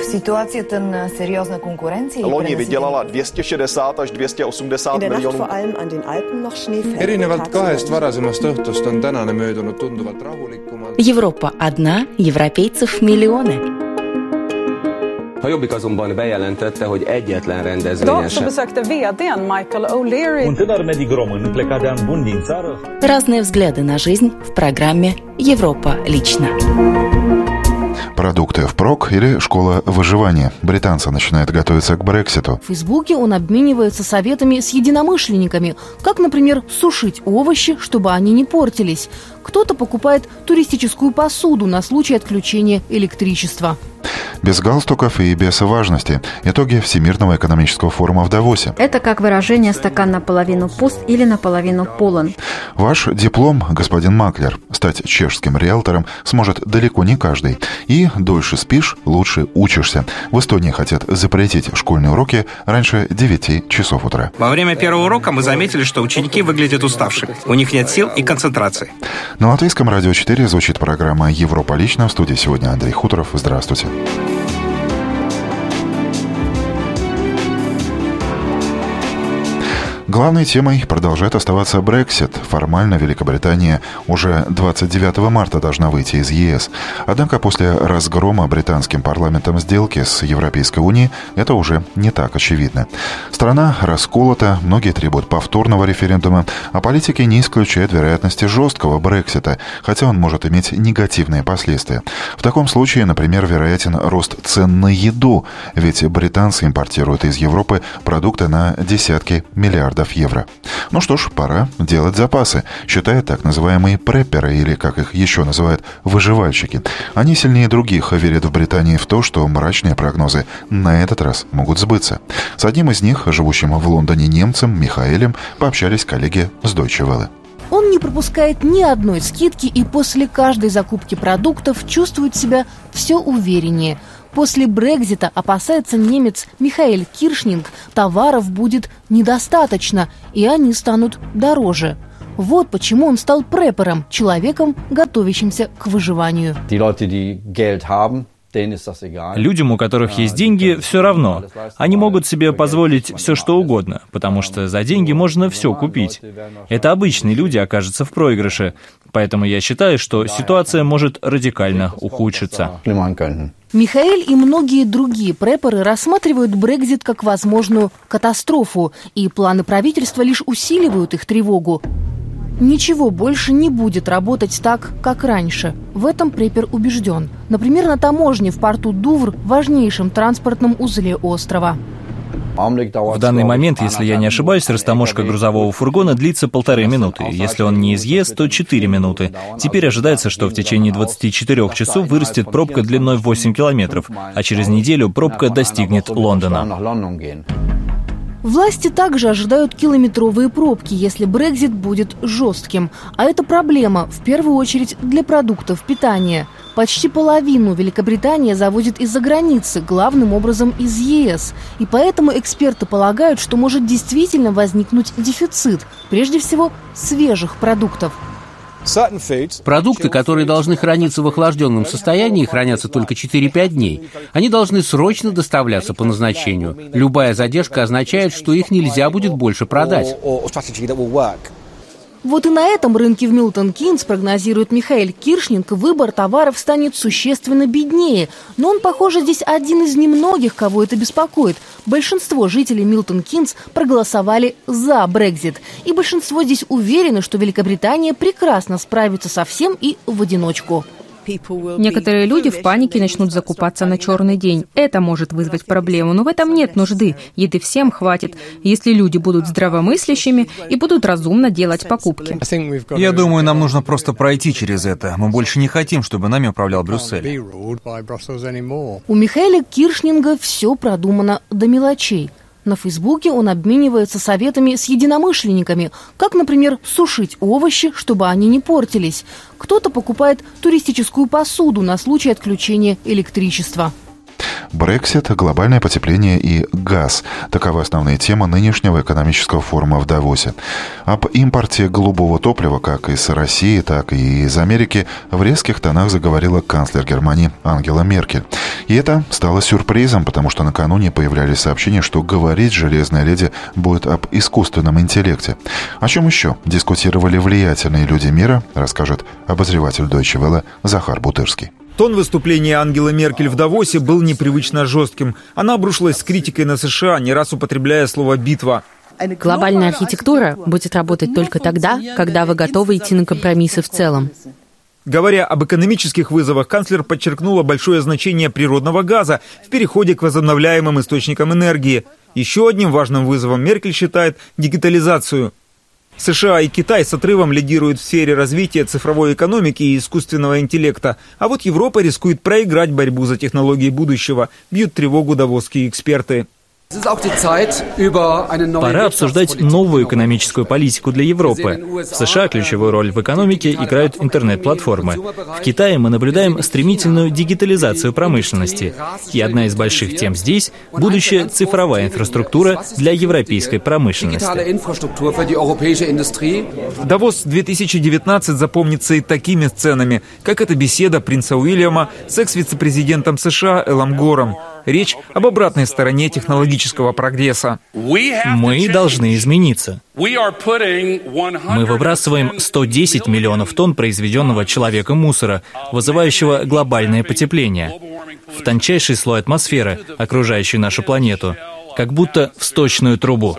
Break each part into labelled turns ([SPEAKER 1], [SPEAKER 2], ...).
[SPEAKER 1] v situaci ten seriózna konkurence.
[SPEAKER 2] Loni vydělala 260 až 280 miljonů.
[SPEAKER 3] erinevalt kahest varasemast õhtust on tänane möödunud tunduvalt rahulikumalt.
[SPEAKER 4] Европа одна, европейцев миллионы.
[SPEAKER 5] A Jobbik azonban bejelentette, hogy egyetlen rendezvényen
[SPEAKER 6] Idag så besökte vdn Michael O'Leary
[SPEAKER 7] Un tânăr medic român plecat de an bun din țară
[SPEAKER 4] Разные взгляды на жизнь в программе «Европа лично».
[SPEAKER 8] Продукты впрок или школа выживания. Британцы начинают готовиться к Брекситу.
[SPEAKER 9] В Фейсбуке он обменивается советами с единомышленниками, как, например, сушить овощи, чтобы они не портились. Кто-то покупает туристическую посуду на случай отключения электричества.
[SPEAKER 8] Без галстуков и без важности. Итоги Всемирного экономического форума в Давосе.
[SPEAKER 10] Это как выражение «стакан наполовину пуст» или «наполовину полон».
[SPEAKER 8] Ваш диплом, господин Маклер, стать чешским риэлтором сможет далеко не каждый. И дольше спишь, лучше учишься. В Эстонии хотят запретить школьные уроки раньше 9 часов утра.
[SPEAKER 11] Во время первого урока мы заметили, что ученики выглядят уставшими. У них нет сил и концентрации.
[SPEAKER 8] На латвийском радио 4 звучит программа «Европа лично». В студии сегодня Андрей Хуторов. Здравствуйте. Главной темой продолжает оставаться Brexit. Формально Великобритания уже 29 марта должна выйти из ЕС. Однако после разгрома британским парламентом сделки с Европейской Унией это уже не так очевидно. Страна расколота, многие требуют повторного референдума, а политики не исключают вероятности жесткого Брексита, хотя он может иметь негативные последствия. В таком случае, например, вероятен рост цен на еду, ведь британцы импортируют из Европы продукты на десятки миллиардов миллиардов евро. Ну что ж, пора делать запасы, считают так называемые препперы, или как их еще называют, выживальщики. Они сильнее других верят в Британии в то, что мрачные прогнозы на этот раз могут сбыться. С одним из них, живущим в Лондоне немцем, Михаэлем, пообщались коллеги с Deutsche Welle.
[SPEAKER 9] Он не пропускает ни одной скидки и после каждой закупки продуктов чувствует себя все увереннее – После Брекзита, опасается немец Михаил Киршнинг, товаров будет недостаточно, и они станут дороже. Вот почему он стал препором, человеком, готовящимся к выживанию.
[SPEAKER 12] Людям, у которых есть деньги, все равно. Они могут себе позволить все, что угодно, потому что за деньги можно все купить. Это обычные люди окажутся в проигрыше. Поэтому я считаю, что ситуация может радикально ухудшиться.
[SPEAKER 9] Михаил и многие другие препоры рассматривают Брекзит как возможную катастрофу, и планы правительства лишь усиливают их тревогу. Ничего больше не будет работать так, как раньше. В этом Препер убежден. Например, на таможне в порту Дувр, важнейшем транспортном узле острова.
[SPEAKER 12] В данный момент, если я не ошибаюсь, растаможка грузового фургона длится полторы минуты. Если он не из ЕС, то 4 минуты. Теперь ожидается, что в течение 24 часов вырастет пробка длиной 8 километров, а через неделю пробка достигнет Лондона.
[SPEAKER 9] Власти также ожидают километровые пробки, если Брекзит будет жестким. А это проблема, в первую очередь, для продуктов питания. Почти половину Великобритания завозит из-за границы, главным образом из ЕС. И поэтому эксперты полагают, что может действительно возникнуть дефицит, прежде всего, свежих продуктов –
[SPEAKER 13] Продукты, которые должны храниться в охлажденном состоянии, хранятся только 4-5 дней. Они должны срочно доставляться по назначению. Любая задержка означает, что их нельзя будет больше продать.
[SPEAKER 9] Вот и на этом рынке в Милтон Кинс, прогнозирует Михаил Киршнинг, выбор товаров станет существенно беднее. Но он, похоже, здесь один из немногих, кого это беспокоит. Большинство жителей Милтон Кинс проголосовали за Брекзит. И большинство здесь уверены, что Великобритания прекрасно справится со всем и в одиночку.
[SPEAKER 14] Некоторые люди в панике начнут закупаться на черный день. Это может вызвать проблему, но в этом нет нужды. Еды всем хватит, если люди будут здравомыслящими и будут разумно делать покупки.
[SPEAKER 15] Я думаю, нам нужно просто пройти через это. Мы больше не хотим, чтобы нами управлял Брюссель.
[SPEAKER 9] У Михаила Киршнинга все продумано до мелочей. На Фейсбуке он обменивается советами с единомышленниками, как, например, сушить овощи, чтобы они не портились. Кто-то покупает туристическую посуду на случай отключения электричества.
[SPEAKER 8] Брексит, глобальное потепление и газ. Таковы основные темы нынешнего экономического форума в Давосе. Об импорте голубого топлива как из России, так и из Америки в резких тонах заговорила канцлер Германии Ангела Меркель. И это стало сюрпризом, потому что накануне появлялись сообщения, что говорить железная леди будет об искусственном интеллекте. О чем еще дискутировали влиятельные люди мира, расскажет обозреватель Deutsche Welle Захар Бутырский.
[SPEAKER 16] Тон выступления Ангелы Меркель в Давосе был непривычно жестким. Она обрушилась с критикой на США, не раз употребляя слово «битва».
[SPEAKER 17] Глобальная архитектура будет работать только тогда, когда вы готовы идти на компромиссы в целом.
[SPEAKER 16] Говоря об экономических вызовах, канцлер подчеркнула большое значение природного газа в переходе к возобновляемым источникам энергии. Еще одним важным вызовом Меркель считает дигитализацию. США и Китай с отрывом лидируют в сфере развития цифровой экономики и искусственного интеллекта, а вот Европа рискует проиграть борьбу за технологии будущего, бьют тревогу давосские эксперты.
[SPEAKER 12] Пора обсуждать новую экономическую политику для Европы. В США ключевую роль в экономике играют интернет-платформы. В Китае мы наблюдаем стремительную дигитализацию промышленности. И одна из больших тем здесь – будущая цифровая инфраструктура для европейской промышленности.
[SPEAKER 16] Давос 2019 запомнится и такими сценами, как эта беседа принца Уильяма с экс-вице-президентом США Элом Гором. Речь об обратной стороне технологического прогресса.
[SPEAKER 12] Мы должны измениться. Мы выбрасываем 110 миллионов тонн произведенного человеком мусора, вызывающего глобальное потепление, в тончайший слой атмосферы, окружающей нашу планету, как будто в сточную трубу.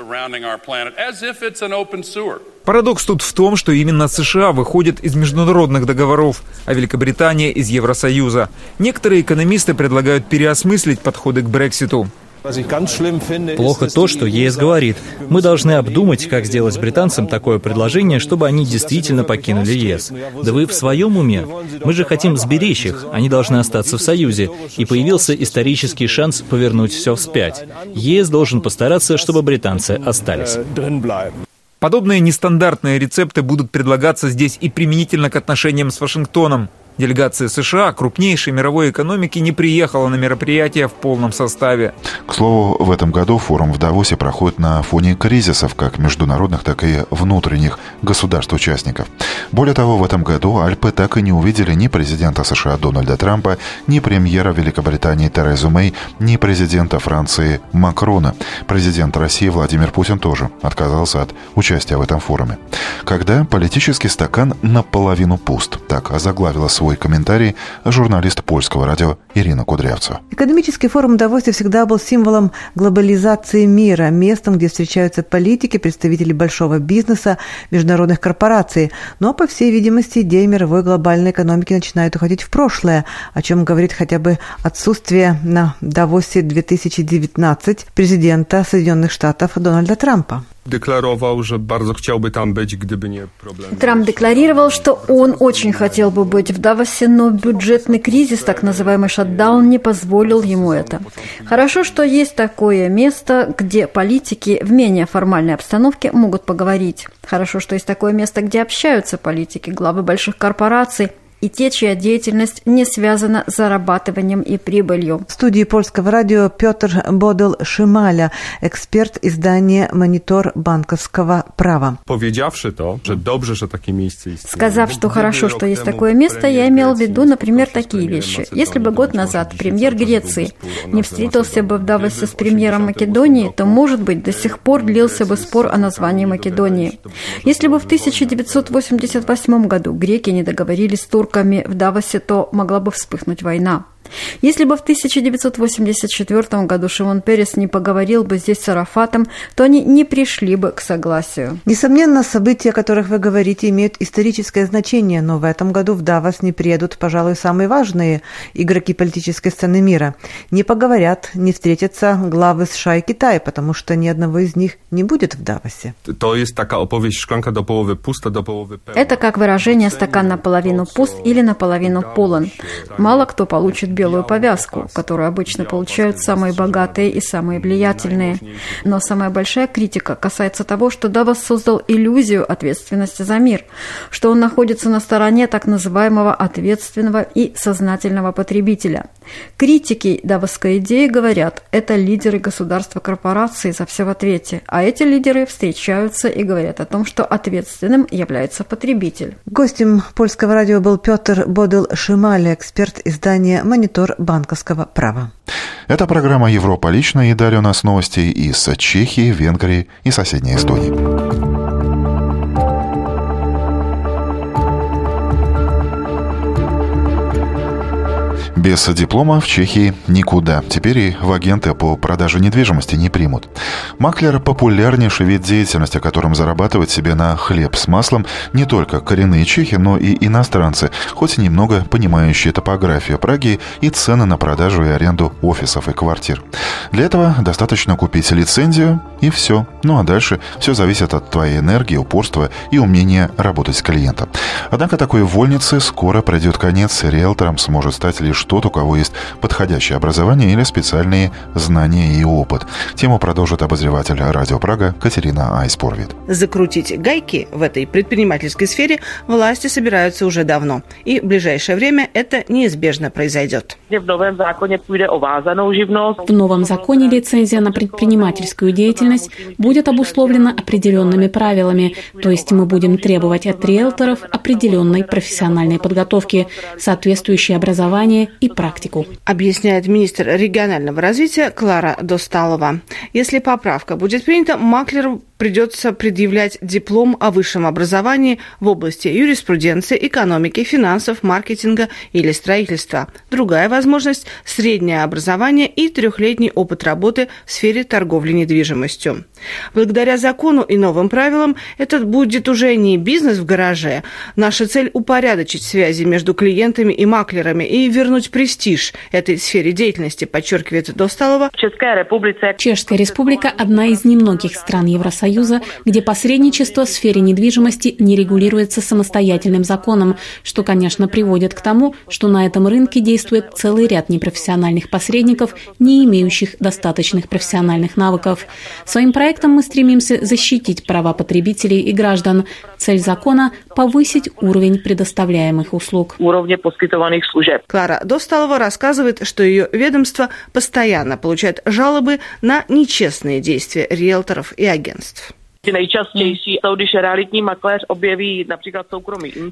[SPEAKER 16] Парадокс тут в том, что именно США выходят из международных договоров, а Великобритания из Евросоюза. Некоторые экономисты предлагают переосмыслить подходы к Брекситу.
[SPEAKER 12] Плохо то, что ЕС говорит. Мы должны обдумать, как сделать британцам такое предложение, чтобы они действительно покинули ЕС. Да вы в своем уме? Мы же хотим сберечь их, они должны остаться в Союзе. И появился исторический шанс повернуть все вспять. ЕС должен постараться, чтобы британцы остались.
[SPEAKER 16] Подобные нестандартные рецепты будут предлагаться здесь и применительно к отношениям с Вашингтоном. Делегация США, крупнейшей мировой экономики, не приехала на мероприятие в полном составе.
[SPEAKER 8] К слову, в этом году форум в Давосе проходит на фоне кризисов, как международных, так и внутренних государств-участников. Более того, в этом году Альпы так и не увидели ни президента США Дональда Трампа, ни премьера Великобритании Терезу Мэй, ни президента Франции Макрона. Президент России Владимир Путин тоже отказался от участия в этом форуме. Когда политический стакан наполовину пуст, так озаглавила свой комментарий журналист польского радио Ирина Кудрявцева.
[SPEAKER 18] Экономический форум Давосе всегда был символом глобализации мира, местом, где встречаются политики, представители большого бизнеса, международных корпораций. Но, по всей видимости, идеи мировой глобальной экономики начинают уходить в прошлое, о чем говорит хотя бы отсутствие на Давосе 2019 президента Соединенных Штатов Дональда Трампа.
[SPEAKER 19] Декларовал, что bardzo chciałby там быть, gdyby не
[SPEAKER 10] проблемы. Трамп декларировал, что он очень хотел бы быть в Давосе, но бюджетный кризис, так называемый шатдаун, не позволил ему это. Хорошо, что есть такое место, где политики в менее формальной обстановке могут поговорить. Хорошо, что есть такое место, где общаются политики, главы больших корпораций, и те, чья деятельность не связана с зарабатыванием и прибылью.
[SPEAKER 18] В студии польского радио Петр Бодел Шималя, эксперт издания «Монитор банковского права».
[SPEAKER 19] Powiedziawszy to, że dobrze, że takie miejsce
[SPEAKER 10] Сказав, что хорошо, что есть такое место, я имел в виду, например, такие вещи. Если бы год назад премьер Греции не встретился бы в Давосе с премьером Македонии, то, может быть, до сих пор длился бы спор о названии Македонии. Если бы в 1988 году греки не договорились с турками, турками в Давосе, то могла бы вспыхнуть война. Если бы в 1984 году Шимон Перес не поговорил бы здесь с Арафатом, то они не пришли бы к согласию.
[SPEAKER 18] Несомненно, события, о которых вы говорите, имеют историческое значение, но в этом году в Давос не приедут, пожалуй, самые важные игроки политической сцены мира. Не поговорят, не встретятся главы США и Китая, потому что ни одного из них не будет в Давосе.
[SPEAKER 19] То есть такая оповесть «Шклянка до половины пуста, до половины
[SPEAKER 10] Это как выражение «стакан наполовину пуст» или «наполовину полон». Мало кто получит белую повязку, которую обычно получают самые богатые и самые влиятельные. Но самая большая критика касается того, что Давос создал иллюзию ответственности за мир, что он находится на стороне так называемого ответственного и сознательного потребителя. Критики давовской идеи говорят, это лидеры государства корпорации за все в ответе, а эти лидеры встречаются и говорят о том, что ответственным является потребитель.
[SPEAKER 18] Гостем польского радио был Петр Бодел Шимали, эксперт издания «Монитор банковского права».
[SPEAKER 8] Это программа «Европа лично» и далее у нас новости из Чехии, Венгрии и соседней Эстонии. Без диплома в Чехии никуда. Теперь и в агенты по продаже недвижимости не примут. Маклер – популярнейший вид деятельности, которым зарабатывать себе на хлеб с маслом не только коренные чехи, но и иностранцы, хоть и немного понимающие топографию Праги и цены на продажу и аренду офисов и квартир. Для этого достаточно купить лицензию и все. Ну а дальше все зависит от твоей энергии, упорства и умения работать с клиентом. Однако такой вольнице скоро пройдет конец, и риэлтором сможет стать лишь тот, у кого есть подходящее образование или специальные знания и опыт. Тему продолжит обозреватель Радио Прага Катерина Айспорвит.
[SPEAKER 20] Закрутить гайки в этой предпринимательской сфере власти собираются уже давно. И в ближайшее время это неизбежно произойдет.
[SPEAKER 21] В новом законе лицензия на предпринимательскую деятельность будет обусловлена определенными правилами, то есть мы будем требовать от риэлторов определенной профессиональной подготовки, соответствующее образование и практику.
[SPEAKER 20] Объясняет министр регионального развития Клара Досталова. Если поправка будет принята, маклеру придется предъявлять диплом о высшем образовании в области юриспруденции, экономики, финансов, маркетинга или строительства. Другая возможность – среднее образование и трехлетний опыт работы в сфере торговли недвижимостью. Благодаря закону и новым правилам это будет уже не бизнес в гараже. Наша цель – упорядочить связи между клиентами и маклерами и вернуть престиж этой сфере деятельности, подчеркивает Досталова.
[SPEAKER 21] Чешская республика – одна из немногих стран Евросоюза, Союза, где посредничество в сфере недвижимости не регулируется самостоятельным законом, что, конечно, приводит к тому, что на этом рынке действует целый ряд непрофессиональных посредников, не имеющих достаточных профессиональных навыков. Своим проектом мы стремимся защитить права потребителей и граждан. Цель закона – повысить уровень предоставляемых услуг.
[SPEAKER 20] Уровня Клара Досталова рассказывает, что ее ведомство постоянно получает жалобы на нечестные действия риэлторов и агентств.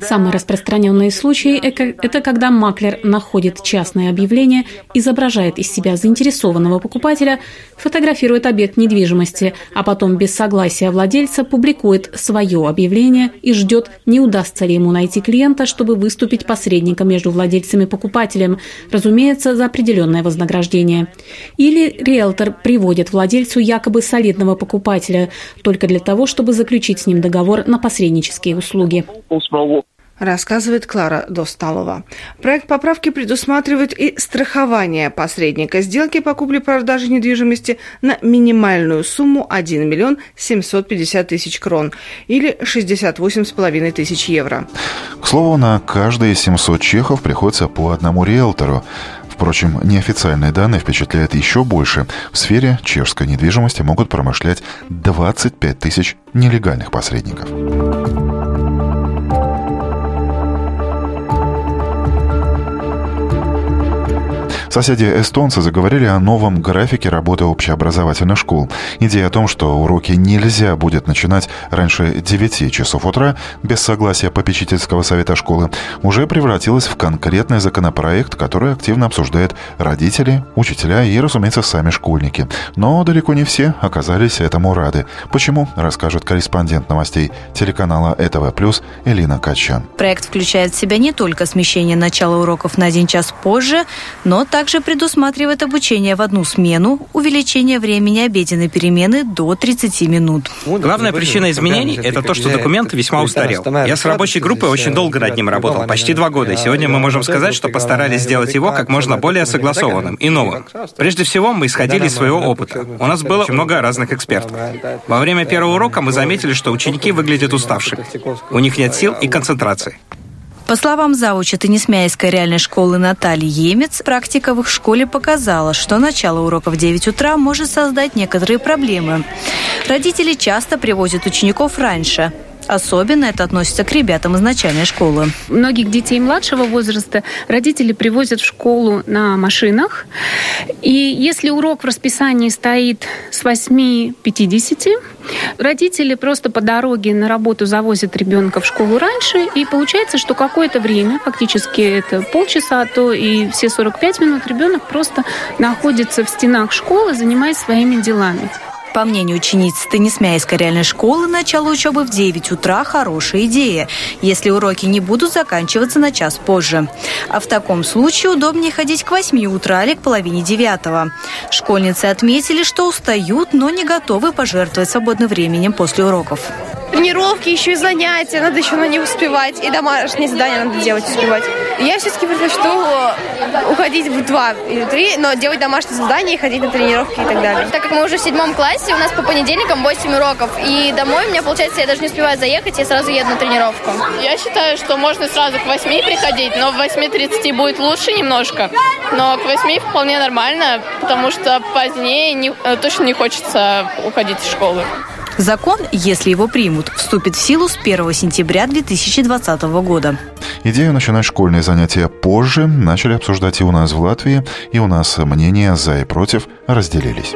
[SPEAKER 21] Самые распространенные случаи – это когда маклер находит частное объявление, изображает из себя заинтересованного покупателя, фотографирует объект недвижимости, а потом без согласия владельца публикует свое объявление и ждет, не удастся ли ему найти клиента, чтобы выступить посредником между владельцем и покупателем, разумеется, за определенное вознаграждение. Или риэлтор приводит владельцу якобы солидного покупателя только для для того, чтобы заключить с ним договор на посреднические услуги
[SPEAKER 20] рассказывает Клара Досталова. Проект поправки предусматривает и страхование посредника сделки по купле-продаже недвижимости на минимальную сумму 1 миллион 750 тысяч крон или 68,5 тысяч евро.
[SPEAKER 8] К слову, на каждые 700 чехов приходится по одному риэлтору. Впрочем, неофициальные данные впечатляют еще больше. В сфере чешской недвижимости могут промышлять 25 тысяч нелегальных посредников. Соседи эстонцы заговорили о новом графике работы общеобразовательных школ. Идея о том, что уроки нельзя будет начинать раньше 9 часов утра без согласия попечительского совета школы, уже превратилась в конкретный законопроект, который активно обсуждают родители, учителя и, разумеется, сами школьники. Но далеко не все оказались этому рады. Почему, расскажет корреспондент новостей телеканала ЭТВ+, Элина Качан.
[SPEAKER 22] Проект включает в себя не только смещение начала уроков на один час позже, но также также предусматривает обучение в одну смену, увеличение времени обеденной перемены до 30 минут.
[SPEAKER 11] Главная причина изменений – это то, что документ весьма устарел. Я с рабочей группой очень долго над ним работал, почти два года, и сегодня мы можем сказать, что постарались сделать его как можно более согласованным и новым. Прежде всего, мы исходили из своего опыта. У нас было очень много разных экспертов. Во время первого урока мы заметили, что ученики выглядят уставшими. У них нет сил и концентрации.
[SPEAKER 22] По словам завуча Тенисмяйской реальной школы Натальи Емец, практика в их школе показала, что начало урока в 9 утра может создать некоторые проблемы. Родители часто привозят учеников раньше, Особенно это относится к ребятам из начальной школы.
[SPEAKER 23] Многих детей младшего возраста родители привозят в школу на машинах. И если урок в расписании стоит с 8.50, родители просто по дороге на работу завозят ребенка в школу раньше, и получается, что какое-то время, фактически это полчаса, а то и все 45 минут ребенок просто находится в стенах школы, занимаясь своими делами.
[SPEAKER 22] По мнению учениц Станисмяйской реальной школы, начало учебы в 9 утра – хорошая идея, если уроки не будут заканчиваться на час позже. А в таком случае удобнее ходить к 8 утра или к половине девятого. Школьницы отметили, что устают, но не готовы пожертвовать свободным временем после уроков
[SPEAKER 24] тренировки, еще и занятия, надо еще на них успевать, и домашние задания надо делать, успевать. Я все-таки предпочту уходить в два или три, но делать домашние задания и ходить на тренировки и так далее.
[SPEAKER 25] Так как мы уже в седьмом классе, у нас по понедельникам 8 уроков, и домой у меня, получается, я даже не успеваю заехать, я сразу еду на тренировку.
[SPEAKER 26] Я считаю, что можно сразу к 8 приходить, но в 8.30 будет лучше немножко, но к 8 вполне нормально, потому что позднее не, э, точно не хочется уходить из школы.
[SPEAKER 22] Закон, если его примут, вступит в силу с 1 сентября 2020 года.
[SPEAKER 8] Идею начинать школьные занятия позже начали обсуждать и у нас в Латвии, и у нас мнения за и против разделились.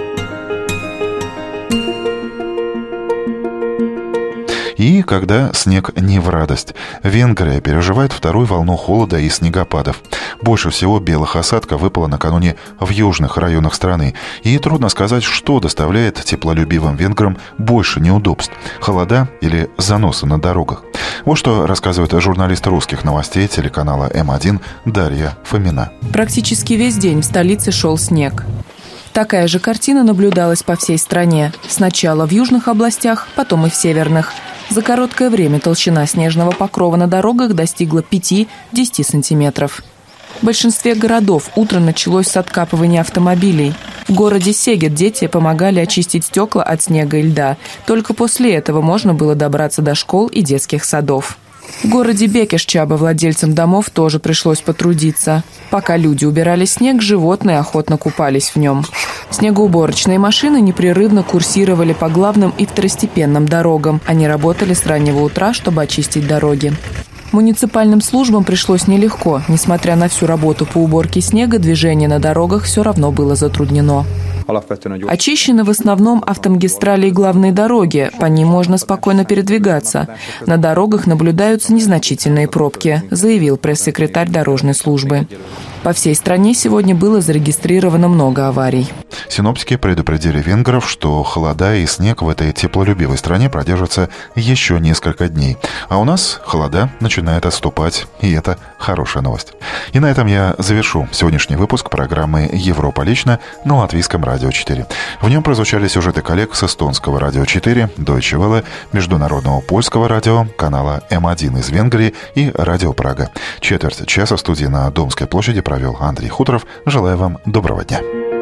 [SPEAKER 8] И когда снег не в радость. Венгрия переживает вторую волну холода и снегопадов. Больше всего белых осадков выпало накануне в южных районах страны. И трудно сказать, что доставляет теплолюбивым венграм больше неудобств – холода или заносы на дорогах. Вот что рассказывает журналист русских новостей телеканала М1 Дарья Фомина.
[SPEAKER 27] Практически весь день в столице шел снег. Такая же картина наблюдалась по всей стране. Сначала в южных областях, потом и в северных. За короткое время толщина снежного покрова на дорогах достигла 5-10 сантиметров. В большинстве городов утро началось с откапывания автомобилей. В городе Сегет дети помогали очистить стекла от снега и льда. Только после этого можно было добраться до школ и детских садов. В городе Бекешчаба владельцам домов тоже пришлось потрудиться. Пока люди убирали снег, животные охотно купались в нем. Снегоуборочные машины непрерывно курсировали по главным и второстепенным дорогам. Они работали с раннего утра, чтобы очистить дороги. Муниципальным службам пришлось нелегко. Несмотря на всю работу по уборке снега, движение на дорогах все равно было затруднено. Очищены в основном автомагистрали и главные дороги, по ним можно спокойно передвигаться. На дорогах наблюдаются незначительные пробки, заявил пресс-секретарь дорожной службы. По всей стране сегодня было зарегистрировано много аварий.
[SPEAKER 8] Синоптики предупредили венгров, что холода и снег в этой теплолюбивой стране продержатся еще несколько дней. А у нас холода начинает отступать, и это хорошая новость. И на этом я завершу сегодняшний выпуск программы «Европа лично» на Латвийском радио 4. В нем прозвучали сюжеты коллег с эстонского радио 4, Deutsche Welle, международного польского радио, канала М1 из Венгрии и радио Прага. Четверть часа в студии на Домской площади провел Андрей Хуторов. Желаю вам доброго дня.